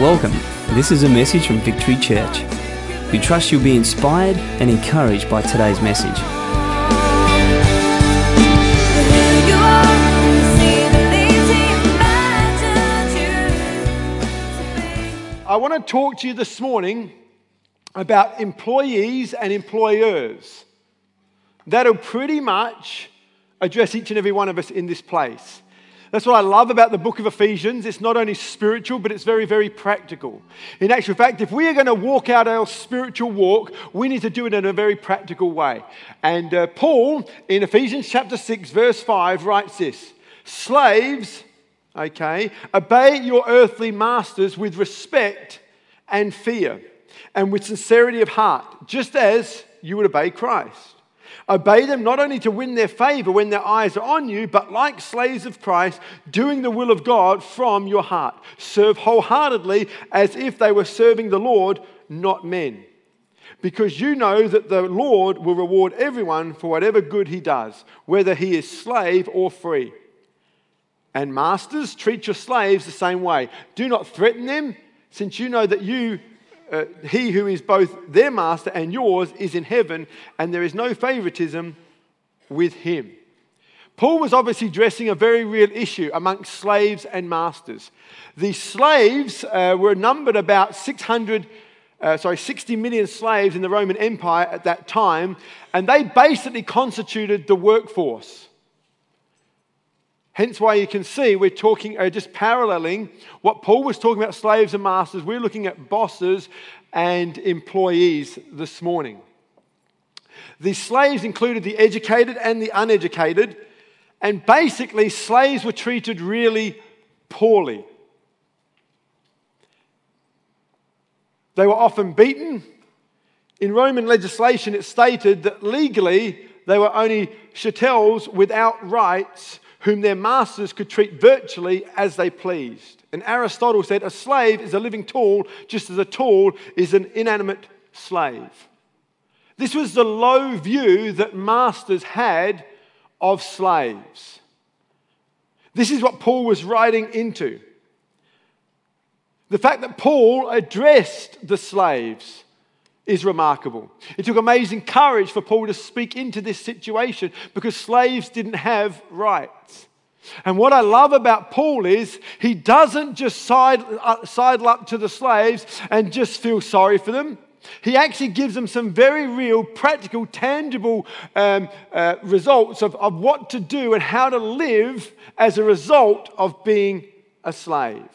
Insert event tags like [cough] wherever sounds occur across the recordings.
Welcome. This is a message from Victory Church. We trust you'll be inspired and encouraged by today's message. Who you are, see the things he imagined you to be. I want to talk to you this morning about employees and employers. That'll pretty much address each and every one of us in this place. That's what I love about the book of Ephesians. It's not only spiritual, but it's very, very practical. In actual fact, if we are going to walk out our spiritual walk, we need to do it in a very practical way. And uh, Paul, in Ephesians chapter 6, verse 5, writes this Slaves, okay, obey your earthly masters with respect and fear and with sincerity of heart, just as you would obey Christ. Obey them not only to win their favor when their eyes are on you, but like slaves of Christ, doing the will of God from your heart. Serve wholeheartedly as if they were serving the Lord, not men. Because you know that the Lord will reward everyone for whatever good he does, whether he is slave or free. And masters, treat your slaves the same way. Do not threaten them, since you know that you, uh, he who is both their master and yours, is in heaven, and there is no favoritism with him. Paul was obviously addressing a very real issue amongst slaves and masters. The slaves uh, were numbered about 600, uh, sorry, 60 million slaves in the Roman Empire at that time, and they basically constituted the workforce. Hence, why you can see we're talking, uh, just paralleling what Paul was talking about slaves and masters. We're looking at bosses and employees this morning. The slaves included the educated and the uneducated, and basically, slaves were treated really poorly. They were often beaten. In Roman legislation, it stated that legally they were only chatels without rights whom their masters could treat virtually as they pleased. And Aristotle said a slave is a living tool, just as a tool is an inanimate slave. This was the low view that masters had of slaves. This is what Paul was writing into. The fact that Paul addressed the slaves is remarkable. It took amazing courage for Paul to speak into this situation because slaves didn't have rights. And what I love about Paul is he doesn't just side, uh, sidle up to the slaves and just feel sorry for them. He actually gives them some very real, practical, tangible um, uh, results of, of what to do and how to live as a result of being a slave.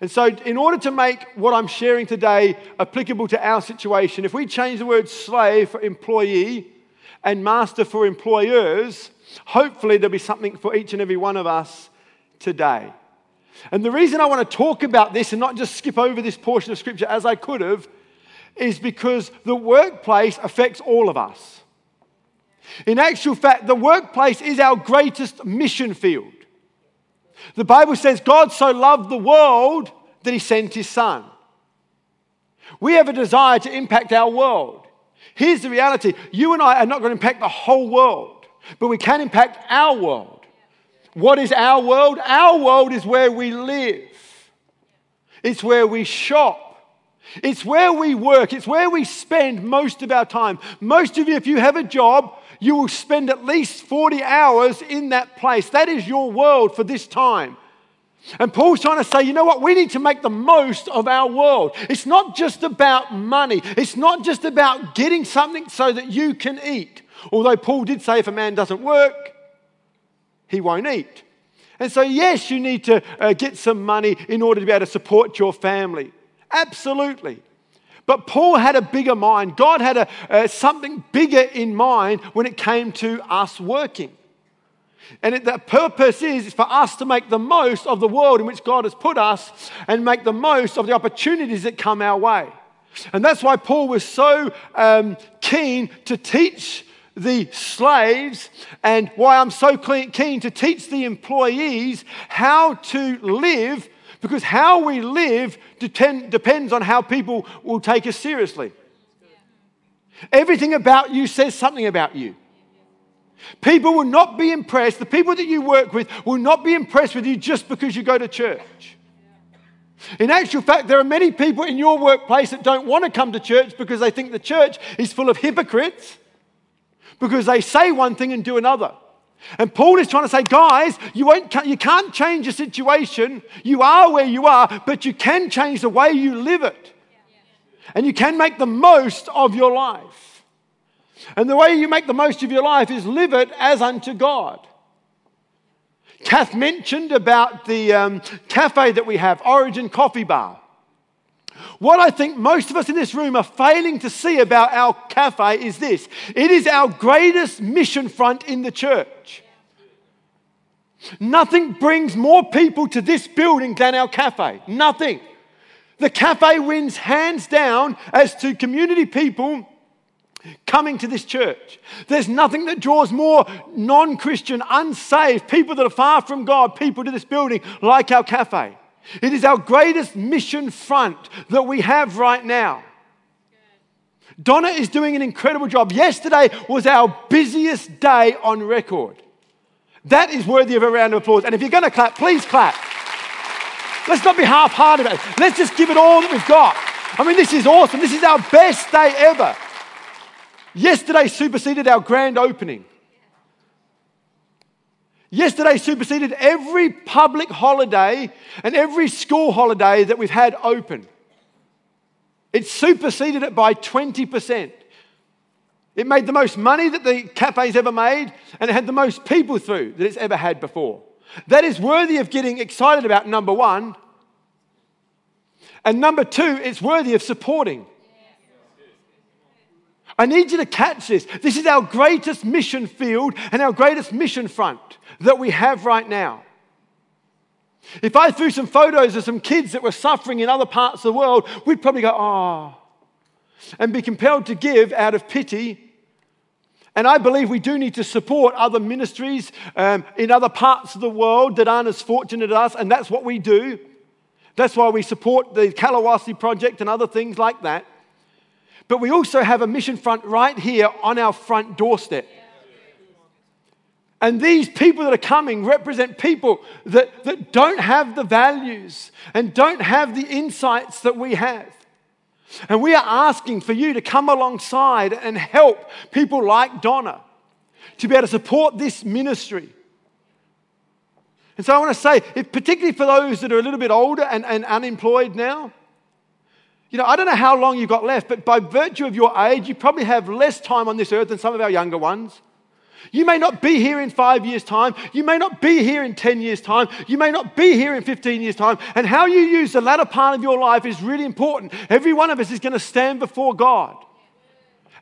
And so, in order to make what I'm sharing today applicable to our situation, if we change the word slave for employee and master for employers, hopefully there'll be something for each and every one of us today. And the reason I want to talk about this and not just skip over this portion of scripture as I could have is because the workplace affects all of us. In actual fact, the workplace is our greatest mission field. The Bible says God so loved the world that he sent his son. We have a desire to impact our world. Here's the reality you and I are not going to impact the whole world, but we can impact our world. What is our world? Our world is where we live, it's where we shop. It's where we work. It's where we spend most of our time. Most of you, if you have a job, you will spend at least 40 hours in that place. That is your world for this time. And Paul's trying to say, you know what? We need to make the most of our world. It's not just about money, it's not just about getting something so that you can eat. Although Paul did say if a man doesn't work, he won't eat. And so, yes, you need to uh, get some money in order to be able to support your family. Absolutely. But Paul had a bigger mind. God had a, uh, something bigger in mind when it came to us working. And it, the purpose is, is for us to make the most of the world in which God has put us and make the most of the opportunities that come our way. And that's why Paul was so um, keen to teach the slaves and why I'm so keen to teach the employees how to live because how we live depends on how people will take us seriously. Everything about you says something about you. People will not be impressed, the people that you work with will not be impressed with you just because you go to church. In actual fact, there are many people in your workplace that don't want to come to church because they think the church is full of hypocrites because they say one thing and do another. And Paul is trying to say, guys, you, won't, you can't change the situation. You are where you are, but you can change the way you live it. And you can make the most of your life. And the way you make the most of your life is live it as unto God. Kath mentioned about the um, cafe that we have, Origin Coffee Bar. What I think most of us in this room are failing to see about our cafe is this it is our greatest mission front in the church. Nothing brings more people to this building than our cafe. Nothing. The cafe wins hands down as to community people coming to this church. There's nothing that draws more non Christian, unsaved, people that are far from God, people to this building like our cafe. It is our greatest mission front that we have right now. Donna is doing an incredible job. Yesterday was our busiest day on record. That is worthy of a round of applause. And if you're going to clap, please clap. Let's not be half hearted. Let's just give it all that we've got. I mean, this is awesome. This is our best day ever. Yesterday superseded our grand opening. Yesterday superseded every public holiday and every school holiday that we've had open. It superseded it by 20%. It made the most money that the cafe's ever made, and it had the most people through that it's ever had before. That is worthy of getting excited about, number one. And number two, it's worthy of supporting. I need you to catch this. This is our greatest mission field and our greatest mission front that we have right now. If I threw some photos of some kids that were suffering in other parts of the world, we'd probably go, oh, and be compelled to give out of pity. And I believe we do need to support other ministries um, in other parts of the world that aren't as fortunate as us, and that's what we do. That's why we support the Kalawasi Project and other things like that. But we also have a mission front right here on our front doorstep. And these people that are coming represent people that, that don't have the values and don't have the insights that we have. And we are asking for you to come alongside and help people like Donna to be able to support this ministry. And so I want to say, if, particularly for those that are a little bit older and, and unemployed now, you know, I don't know how long you've got left, but by virtue of your age, you probably have less time on this earth than some of our younger ones. You may not be here in five years' time. You may not be here in 10 years' time. You may not be here in 15 years' time. And how you use the latter part of your life is really important. Every one of us is going to stand before God.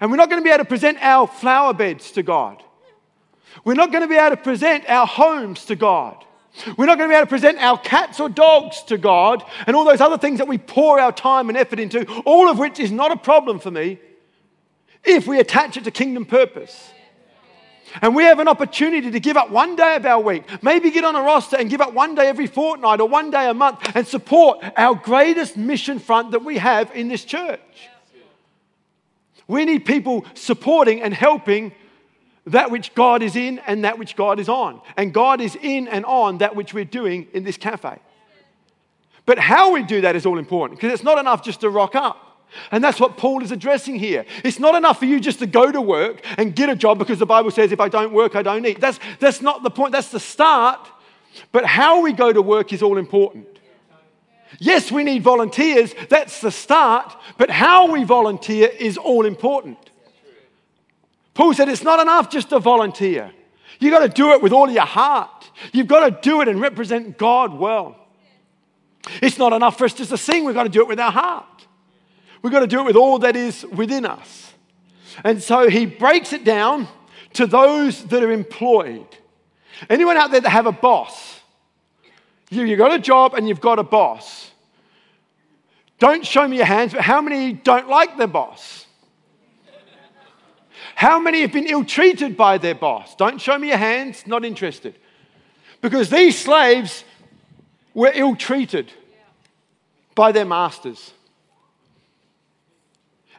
And we're not going to be able to present our flower beds to God. We're not going to be able to present our homes to God. We're not going to be able to present our cats or dogs to God and all those other things that we pour our time and effort into, all of which is not a problem for me if we attach it to kingdom purpose. And we have an opportunity to give up one day of our week, maybe get on a roster and give up one day every fortnight or one day a month and support our greatest mission front that we have in this church. We need people supporting and helping that which God is in and that which God is on. And God is in and on that which we're doing in this cafe. But how we do that is all important because it's not enough just to rock up. And that's what Paul is addressing here. It's not enough for you just to go to work and get a job because the Bible says, if I don't work, I don't eat. That's, that's not the point. That's the start. But how we go to work is all important. Yes, we need volunteers. That's the start. But how we volunteer is all important. Paul said it's not enough just to volunteer. You've got to do it with all your heart. You've got to do it and represent God well. It's not enough for us just to sing, we've got to do it with our heart. We've got to do it with all that is within us. And so he breaks it down to those that are employed. Anyone out there that have a boss? You, you've got a job and you've got a boss. Don't show me your hands, but how many don't like their boss? How many have been ill treated by their boss? Don't show me your hands, not interested. Because these slaves were ill treated by their masters.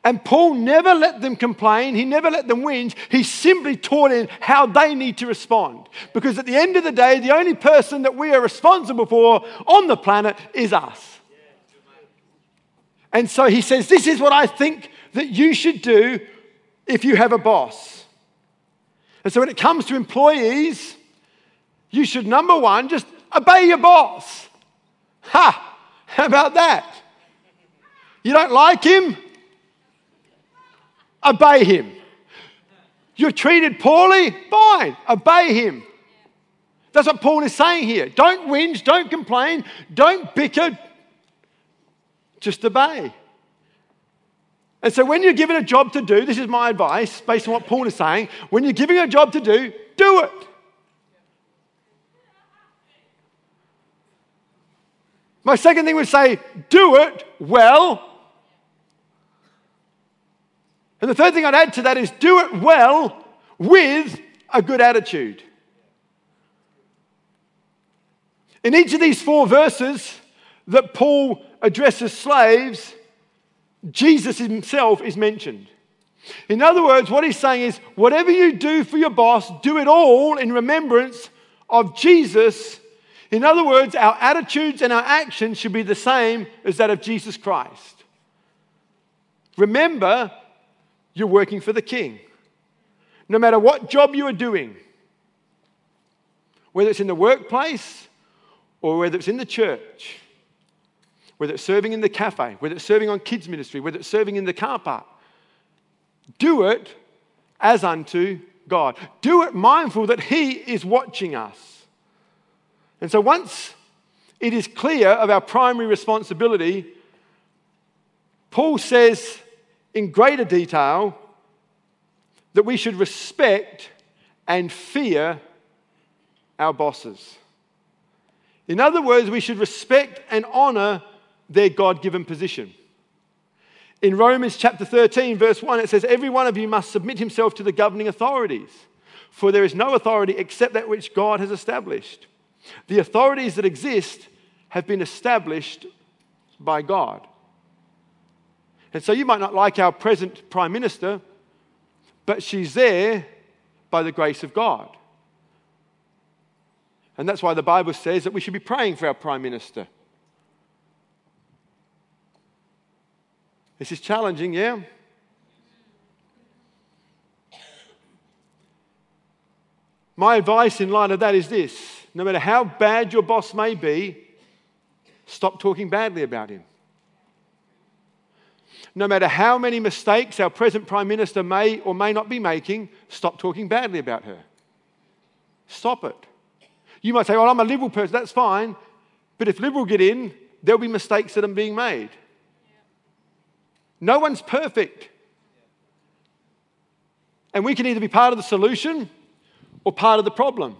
And Paul never let them complain, he never let them whinge. He simply taught them how they need to respond. Because at the end of the day, the only person that we are responsible for on the planet is us. And so he says, This is what I think that you should do if you have a boss. And so when it comes to employees, you should, number one, just obey your boss. Ha! How about that? You don't like him? Obey him. You're treated poorly? Fine, obey him. That's what Paul is saying here. Don't whinge, don't complain, don't bicker, just obey. And so when you're given a job to do, this is my advice based on what Paul is saying, when you're giving a job to do, do it. My second thing would say, do it well. And the third thing I'd add to that is do it well with a good attitude. In each of these four verses that Paul addresses slaves, Jesus himself is mentioned. In other words, what he's saying is whatever you do for your boss, do it all in remembrance of Jesus. In other words, our attitudes and our actions should be the same as that of Jesus Christ. Remember, you're working for the king. No matter what job you are doing, whether it's in the workplace or whether it's in the church, whether it's serving in the cafe, whether it's serving on kids' ministry, whether it's serving in the car park, do it as unto God. Do it mindful that He is watching us. And so once it is clear of our primary responsibility, Paul says in greater detail that we should respect and fear our bosses. In other words, we should respect and honor their God given position. In Romans chapter 13, verse 1, it says, Every one of you must submit himself to the governing authorities, for there is no authority except that which God has established. The authorities that exist have been established by God. And so you might not like our present Prime Minister, but she's there by the grace of God. And that's why the Bible says that we should be praying for our Prime Minister. This is challenging, yeah? My advice in light of that is this no matter how bad your boss may be, stop talking badly about him. No matter how many mistakes our present Prime Minister may or may not be making, stop talking badly about her. Stop it. You might say, Well, I'm a liberal person, that's fine. But if liberal get in, there'll be mistakes that are being made. No one's perfect. And we can either be part of the solution or part of the problem.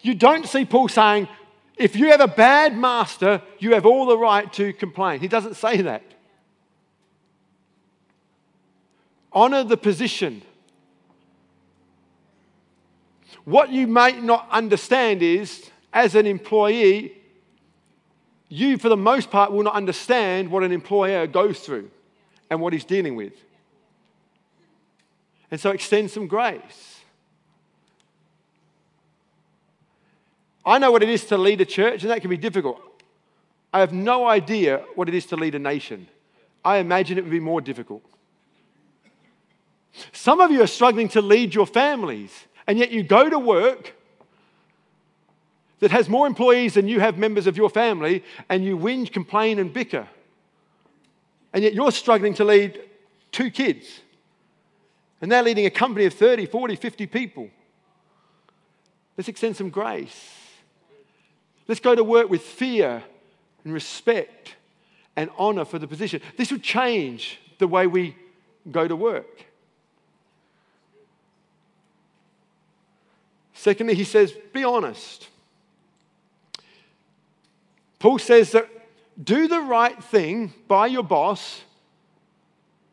You don't see Paul saying, if you have a bad master, you have all the right to complain. He doesn't say that. Honor the position. What you might not understand is, as an employee, you, for the most part, will not understand what an employer goes through and what he's dealing with. And so extend some grace. I know what it is to lead a church, and that can be difficult. I have no idea what it is to lead a nation. I imagine it would be more difficult. Some of you are struggling to lead your families, and yet you go to work that has more employees than you have members of your family, and you whinge, complain, and bicker and yet you're struggling to lead two kids. And they're leading a company of 30, 40, 50 people. Let's extend some grace. Let's go to work with fear and respect and honor for the position. This would change the way we go to work. Secondly, he says, be honest. Paul says that do the right thing by your boss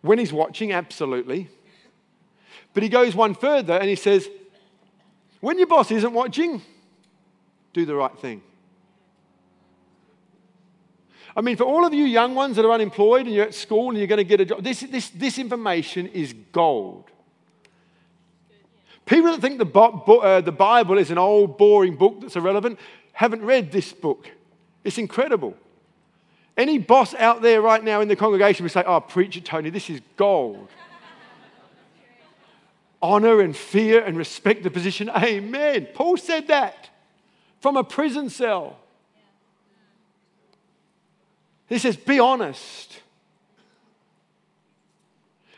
when he's watching, absolutely. But he goes one further and he says, when your boss isn't watching, do the right thing. I mean, for all of you young ones that are unemployed and you're at school and you're going to get a job, this, this, this information is gold. People that think uh, the Bible is an old, boring book that's irrelevant haven't read this book. It's incredible. Any boss out there right now in the congregation would say, Oh, preacher Tony, this is gold. Honor and fear and respect the position. Amen. Paul said that from a prison cell. He says, Be honest.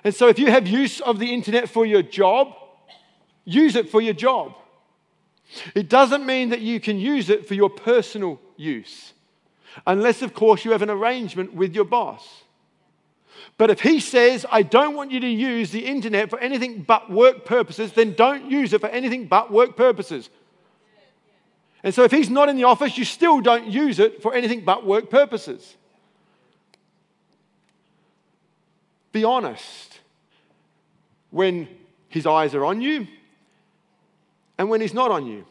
And so, if you have use of the internet for your job, use it for your job. It doesn't mean that you can use it for your personal use, unless, of course, you have an arrangement with your boss. But if he says, I don't want you to use the internet for anything but work purposes, then don't use it for anything but work purposes. And so if he's not in the office, you still don't use it for anything but work purposes. Be honest when his eyes are on you and when he's not on you.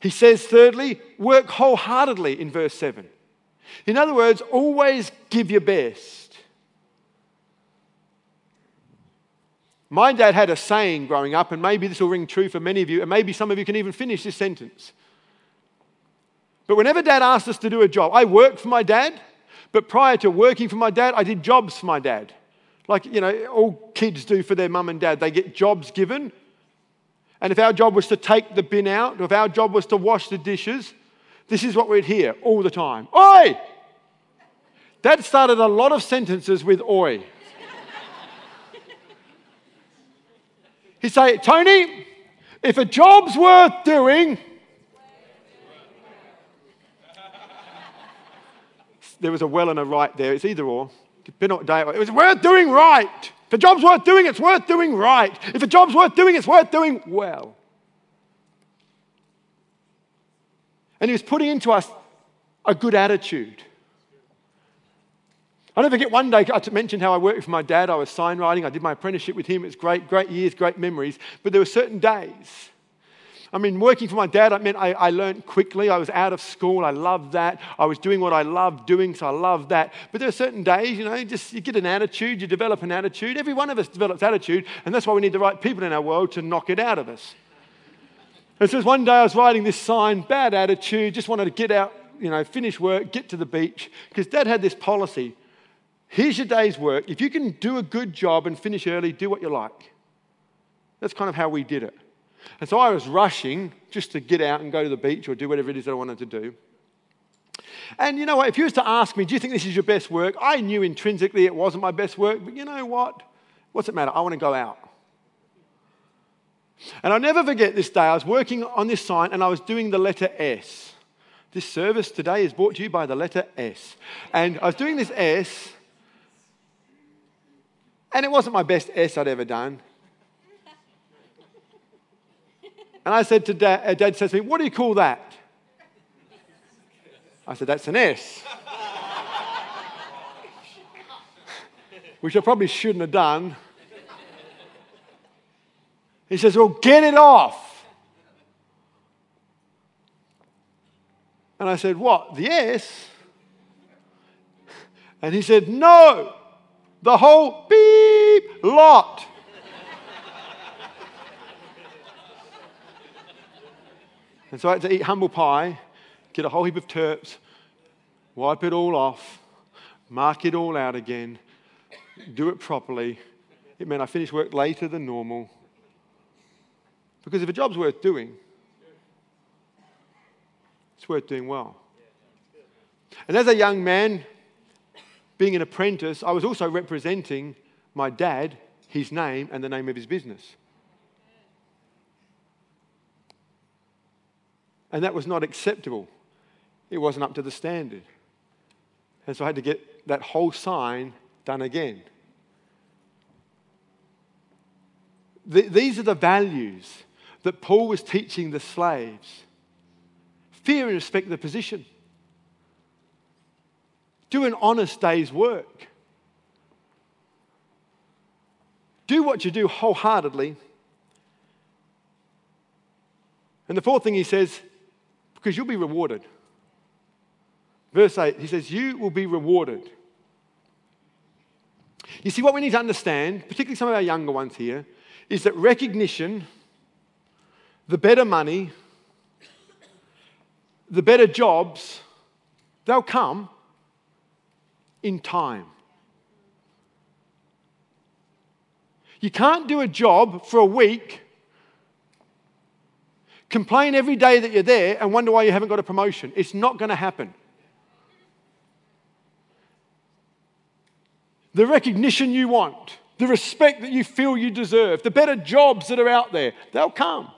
He says, thirdly, work wholeheartedly in verse 7. In other words, always give your best. My dad had a saying growing up, and maybe this will ring true for many of you, and maybe some of you can even finish this sentence. But whenever dad asked us to do a job, I worked for my dad, but prior to working for my dad, I did jobs for my dad. Like, you know, all kids do for their mum and dad. They get jobs given. And if our job was to take the bin out, if our job was to wash the dishes, this is what we'd hear all the time Oi! Dad started a lot of sentences with oi. [laughs] He'd say, Tony, if a job's worth doing, [laughs] there was a well and a right there. It's either or. It was worth doing right. If a job's worth doing, it's worth doing right. If a job's worth doing, it's worth doing well. And he was putting into us a good attitude. I'll never forget one day, I mentioned how I worked with my dad. I was sign writing. I did my apprenticeship with him. It's great, great years, great memories. But there were certain days. I mean, working for my dad, I meant I, I learned quickly. I was out of school. I loved that. I was doing what I loved doing, so I loved that. But there are certain days, you know, just you get an attitude, you develop an attitude. Every one of us develops attitude, and that's why we need the right people in our world to knock it out of us. And so one day I was writing this sign, bad attitude, just wanted to get out, you know, finish work, get to the beach. Because dad had this policy here's your day's work. If you can do a good job and finish early, do what you like. That's kind of how we did it. And so I was rushing just to get out and go to the beach or do whatever it is that I wanted to do. And you know what? If you was to ask me, do you think this is your best work? I knew intrinsically it wasn't my best work, but you know what? What's it matter? I want to go out. And I'll never forget this day. I was working on this sign and I was doing the letter S. This service today is brought to you by the letter S. And I was doing this S, and it wasn't my best S I'd ever done. And I said to dad, uh, dad says to me, What do you call that? I said, That's an S. Which I probably shouldn't have done. He says, Well, get it off. And I said, What? The S? And he said, No, the whole beep lot. And so I had to eat humble pie, get a whole heap of turps, wipe it all off, mark it all out again, do it properly. It meant I finished work later than normal. Because if a job's worth doing, it's worth doing well. And as a young man, being an apprentice, I was also representing my dad, his name, and the name of his business. And that was not acceptable. It wasn't up to the standard. And so I had to get that whole sign done again. Th- these are the values that Paul was teaching the slaves fear and respect the position, do an honest day's work, do what you do wholeheartedly. And the fourth thing he says, because you'll be rewarded. Verse 8, he says, You will be rewarded. You see, what we need to understand, particularly some of our younger ones here, is that recognition, the better money, the better jobs, they'll come in time. You can't do a job for a week, complain every day that you're there, and wonder why you haven't got a promotion. It's not going to happen. The recognition you want, the respect that you feel you deserve, the better jobs that are out there, they'll come.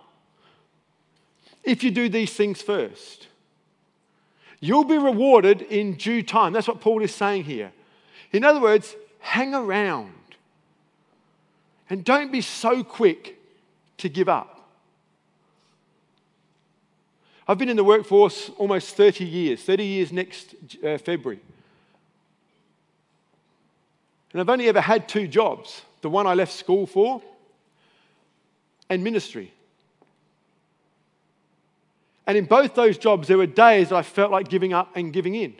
If you do these things first, you'll be rewarded in due time. That's what Paul is saying here. In other words, hang around and don't be so quick to give up. I've been in the workforce almost 30 years, 30 years next uh, February. And I've only ever had two jobs the one I left school for and ministry. And in both those jobs, there were days that I felt like giving up and giving in.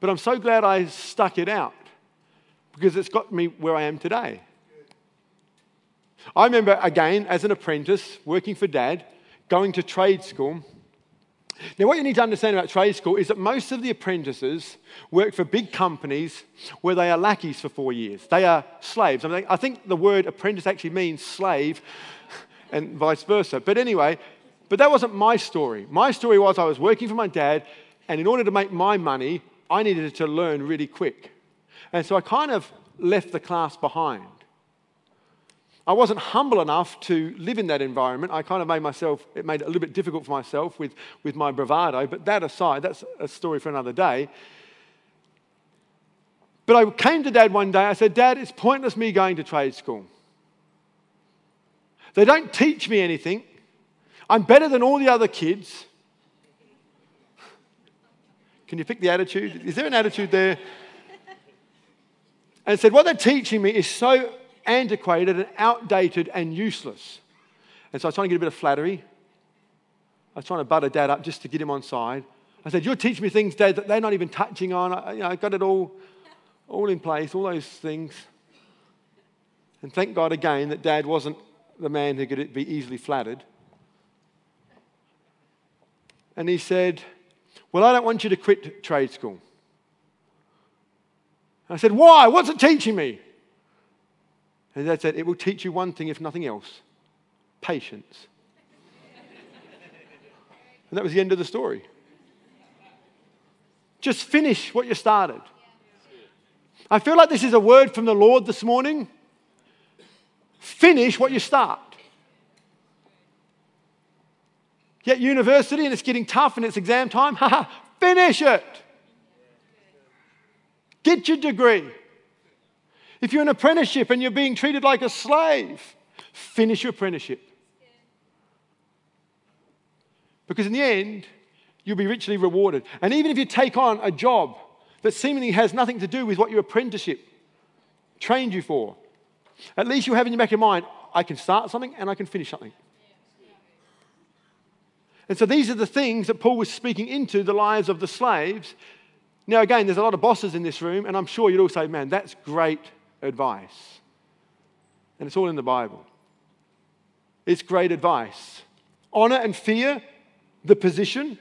But I'm so glad I stuck it out because it's got me where I am today. I remember, again, as an apprentice, working for dad, going to trade school. Now, what you need to understand about trade school is that most of the apprentices work for big companies where they are lackeys for four years. They are slaves. I, mean, I think the word apprentice actually means slave [laughs] and vice versa. But anyway, but that wasn't my story. My story was I was working for my dad, and in order to make my money, I needed to learn really quick. And so I kind of left the class behind. I wasn't humble enough to live in that environment. I kind of made myself, it made it a little bit difficult for myself with, with my bravado. But that aside, that's a story for another day. But I came to dad one day. I said, Dad, it's pointless me going to trade school. They don't teach me anything. I'm better than all the other kids. Can you pick the attitude? Is there an attitude there? And said, What they're teaching me is so antiquated and outdated and useless. And so I was trying to get a bit of flattery. I was trying to butter dad up just to get him on side. I said, You're teaching me things, dad, that they're not even touching on. I, you know, I got it all, all in place, all those things. And thank God again that dad wasn't the man who could be easily flattered. And he said, Well, I don't want you to quit trade school. I said, Why? What's it teaching me? And Dad said, It will teach you one thing, if nothing else patience. [laughs] and that was the end of the story. Just finish what you started. I feel like this is a word from the Lord this morning. Finish what you start. Get university and it's getting tough and it's exam time. [laughs] Finish it. Get your degree. If you're an apprenticeship and you're being treated like a slave, finish your apprenticeship. Because in the end, you'll be richly rewarded. And even if you take on a job that seemingly has nothing to do with what your apprenticeship trained you for, at least you have in your back of your mind, I can start something and I can finish something. And so these are the things that Paul was speaking into the lives of the slaves. Now, again, there's a lot of bosses in this room, and I'm sure you'd all say, man, that's great advice. And it's all in the Bible. It's great advice. Honor and fear the position.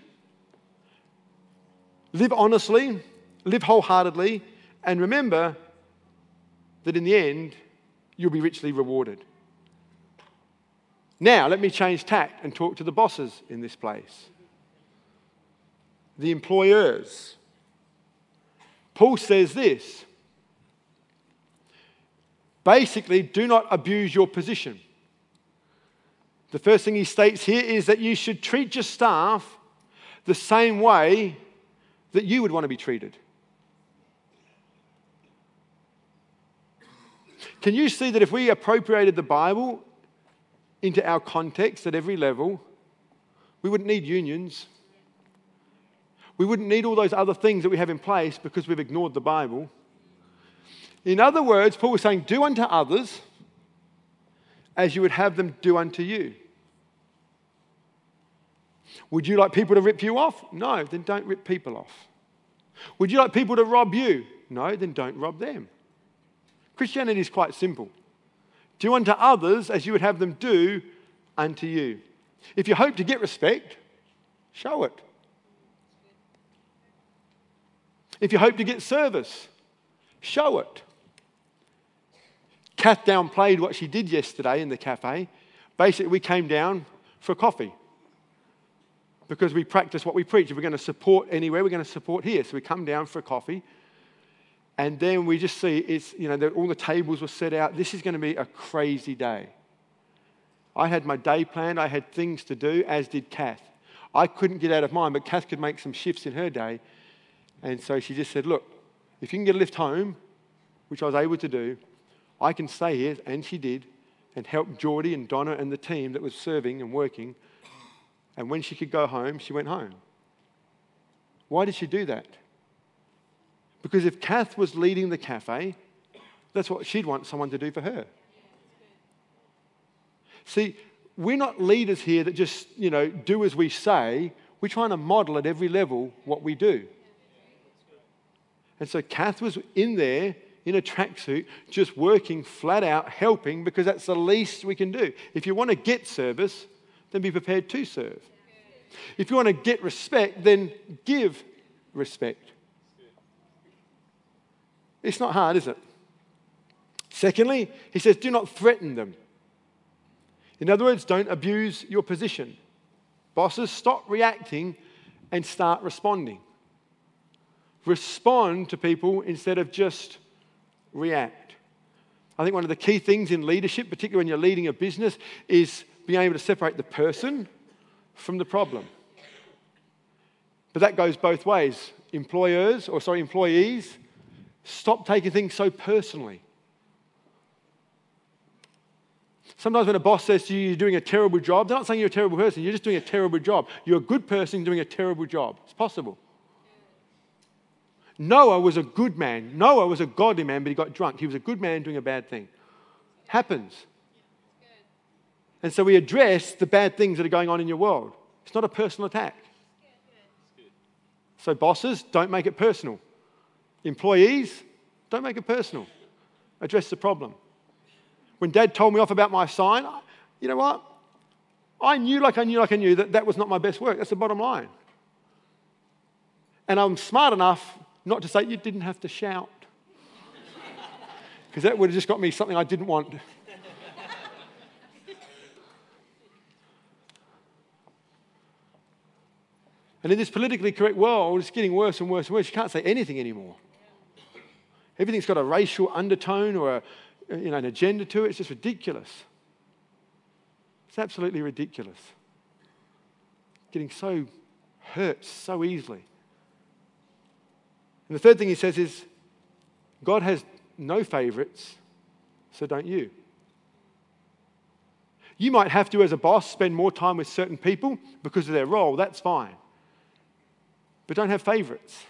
Live honestly, live wholeheartedly, and remember that in the end, you'll be richly rewarded. Now, let me change tact and talk to the bosses in this place, the employers. Paul says this Basically, do not abuse your position. The first thing he states here is that you should treat your staff the same way that you would want to be treated. Can you see that if we appropriated the Bible into our context at every level, we wouldn't need unions? We wouldn't need all those other things that we have in place because we've ignored the Bible. In other words, Paul was saying, Do unto others as you would have them do unto you. Would you like people to rip you off? No, then don't rip people off. Would you like people to rob you? No, then don't rob them. Christianity is quite simple. Do unto others as you would have them do unto you. If you hope to get respect, show it. If you hope to get service, show it. Kath downplayed what she did yesterday in the cafe. Basically, we came down for coffee because we practice what we preach. If we're going to support anywhere, we're going to support here. So we come down for coffee. And then we just see it's, you know, that all the tables were set out. This is going to be a crazy day. I had my day planned, I had things to do, as did Kath. I couldn't get out of mine, but Kath could make some shifts in her day. And so she just said, Look, if you can get a lift home, which I was able to do, I can stay here, and she did, and help Geordie and Donna and the team that was serving and working. And when she could go home, she went home. Why did she do that? Because if Kath was leading the cafe, that's what she'd want someone to do for her. See, we're not leaders here that just, you know, do as we say. We're trying to model at every level what we do. And so Kath was in there in a tracksuit, just working flat out, helping, because that's the least we can do. If you want to get service, then be prepared to serve. If you want to get respect, then give respect. It's not hard, is it? Secondly, he says, do not threaten them. In other words, don't abuse your position. Bosses, stop reacting and start responding. Respond to people instead of just react. I think one of the key things in leadership, particularly when you're leading a business, is being able to separate the person from the problem. But that goes both ways. Employers, or sorry, employees, stop taking things so personally. Sometimes when a boss says to you, you're doing a terrible job, they're not saying you're a terrible person, you're just doing a terrible job. You're a good person doing a terrible job. It's possible. Noah was a good man. Noah was a godly man, but he got drunk. He was a good man doing a bad thing. Happens. And so we address the bad things that are going on in your world. It's not a personal attack. So, bosses, don't make it personal. Employees, don't make it personal. Address the problem. When dad told me off about my sign, you know what? I knew, like I knew, like I knew, that that was not my best work. That's the bottom line. And I'm smart enough not to say you didn't have to shout, because that would have just got me something I didn't want. And in this politically correct world, it's getting worse and worse and worse. You can't say anything anymore. Everything's got a racial undertone or a, you know, an agenda to it. It's just ridiculous. It's absolutely ridiculous. Getting so hurt so easily. And the third thing he says is God has no favorites, so don't you. You might have to, as a boss, spend more time with certain people because of their role. That's fine. But don't have favorites.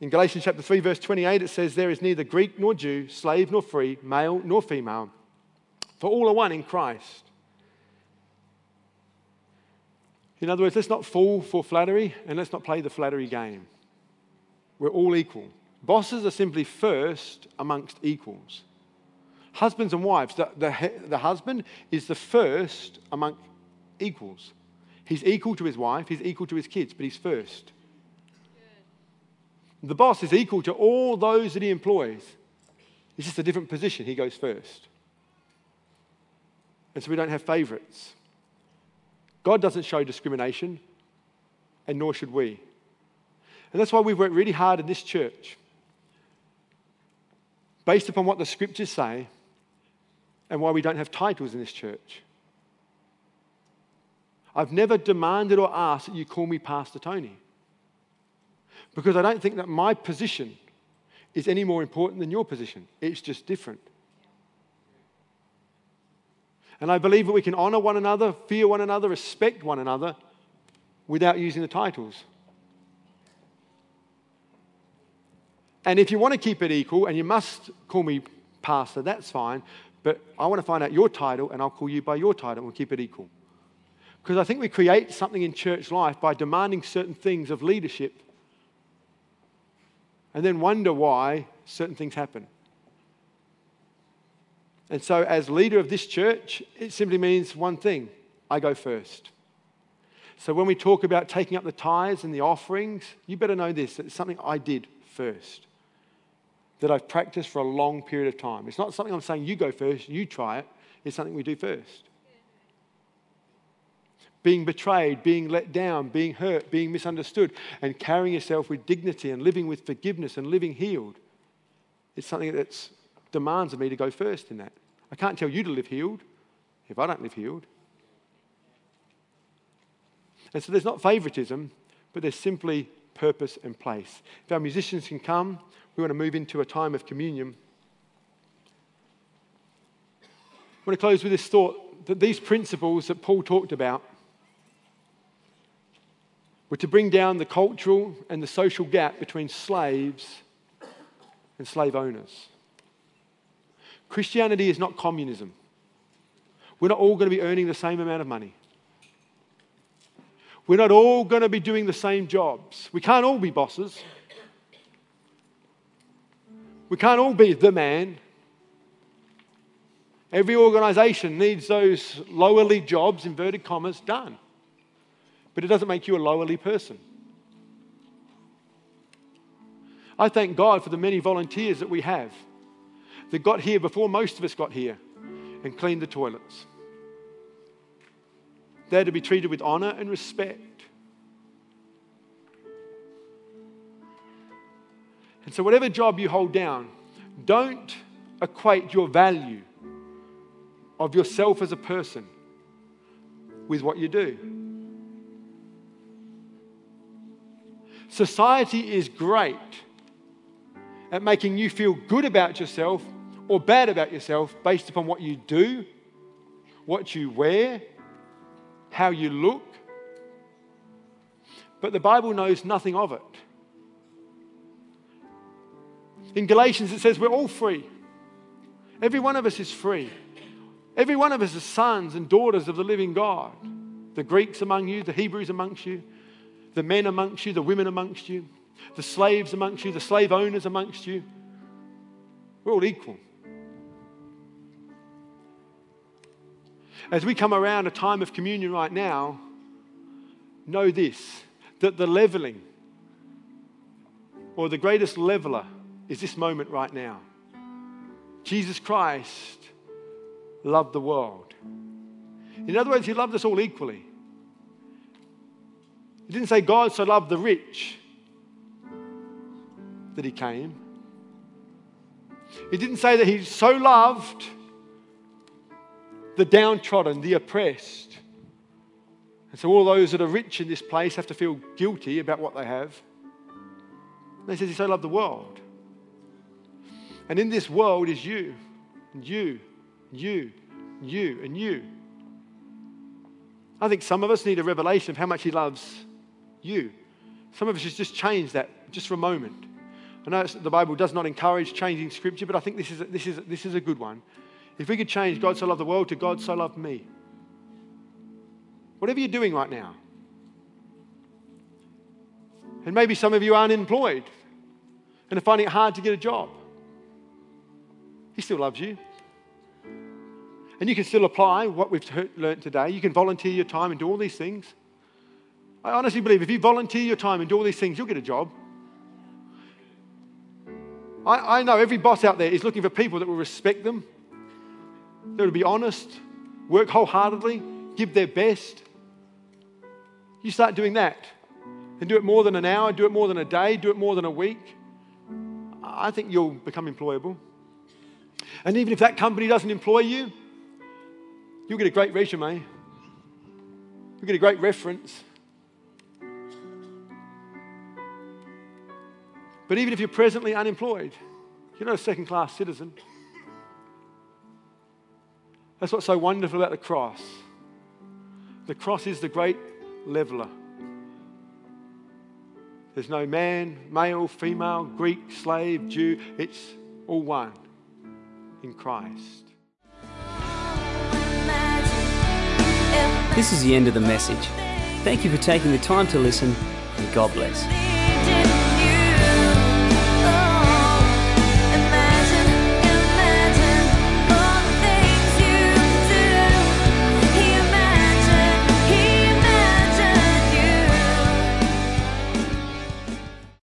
In Galatians chapter 3, verse 28, it says, There is neither Greek nor Jew, slave nor free, male nor female, for all are one in Christ. In other words, let's not fall for flattery and let's not play the flattery game. We're all equal. Bosses are simply first amongst equals. Husbands and wives, the, the, the husband is the first among equals. He's equal to his wife, he's equal to his kids, but he's first. The boss is equal to all those that he employs. It's just a different position. He goes first. And so we don't have favorites. God doesn't show discrimination, and nor should we. And that's why we've worked really hard in this church, based upon what the scriptures say, and why we don't have titles in this church. I've never demanded or asked that you call me Pastor Tony. Because I don't think that my position is any more important than your position. It's just different. And I believe that we can honor one another, fear one another, respect one another without using the titles. And if you want to keep it equal and you must call me pastor, that's fine. But I want to find out your title and I'll call you by your title and we'll keep it equal. Because I think we create something in church life by demanding certain things of leadership and then wonder why certain things happen. And so, as leader of this church, it simply means one thing I go first. So, when we talk about taking up the tithes and the offerings, you better know this it's something I did first, that I've practiced for a long period of time. It's not something I'm saying you go first, you try it, it's something we do first. Being betrayed, being let down, being hurt, being misunderstood, and carrying yourself with dignity and living with forgiveness and living healed. It's something that demands of me to go first in that. I can't tell you to live healed if I don't live healed. And so there's not favoritism, but there's simply purpose and place. If our musicians can come, we want to move into a time of communion. I want to close with this thought that these principles that Paul talked about were to bring down the cultural and the social gap between slaves and slave owners. Christianity is not communism. We're not all going to be earning the same amount of money. We're not all going to be doing the same jobs. We can't all be bosses. We can't all be the man. Every organization needs those lowerly jobs, inverted commas, done. But it doesn't make you a lowerly person. I thank God for the many volunteers that we have that got here before most of us got here and cleaned the toilets. They're to be treated with honor and respect. And so, whatever job you hold down, don't equate your value of yourself as a person with what you do. Society is great at making you feel good about yourself or bad about yourself based upon what you do, what you wear, how you look. But the Bible knows nothing of it. In Galatians, it says we're all free. Every one of us is free. Every one of us is sons and daughters of the living God. The Greeks among you, the Hebrews amongst you, the men amongst you, the women amongst you, the slaves amongst you, the slave owners amongst you. We're all equal. As we come around a time of communion right now, know this that the leveling or the greatest leveler is this moment right now. Jesus Christ loved the world. In other words, he loved us all equally. He didn't say God so loved the rich that he came. He didn't say that he so loved the downtrodden, the oppressed. And so all those that are rich in this place have to feel guilty about what they have. And he says he so loved the world. And in this world is you, and you, and you, and you, and you. I think some of us need a revelation of how much he loves you. Some of us should just change that just for a moment. I know the Bible does not encourage changing scripture, but I think this is, this, is, this is a good one. If we could change God so loved the world to God so loved me. Whatever you're doing right now. And maybe some of you are unemployed and are finding it hard to get a job. He still loves you. And you can still apply what we've learned today. You can volunteer your time and do all these things. I honestly believe if you volunteer your time and do all these things, you'll get a job. I, I know every boss out there is looking for people that will respect them, that will be honest, work wholeheartedly, give their best. You start doing that and do it more than an hour, do it more than a day, do it more than a week. I think you'll become employable. And even if that company doesn't employ you, you'll get a great resume, you'll get a great reference. But even if you're presently unemployed, you're not a second class citizen. That's what's so wonderful about the cross. The cross is the great leveler. There's no man, male, female, Greek, slave, Jew. It's all one in Christ. This is the end of the message. Thank you for taking the time to listen, and God bless.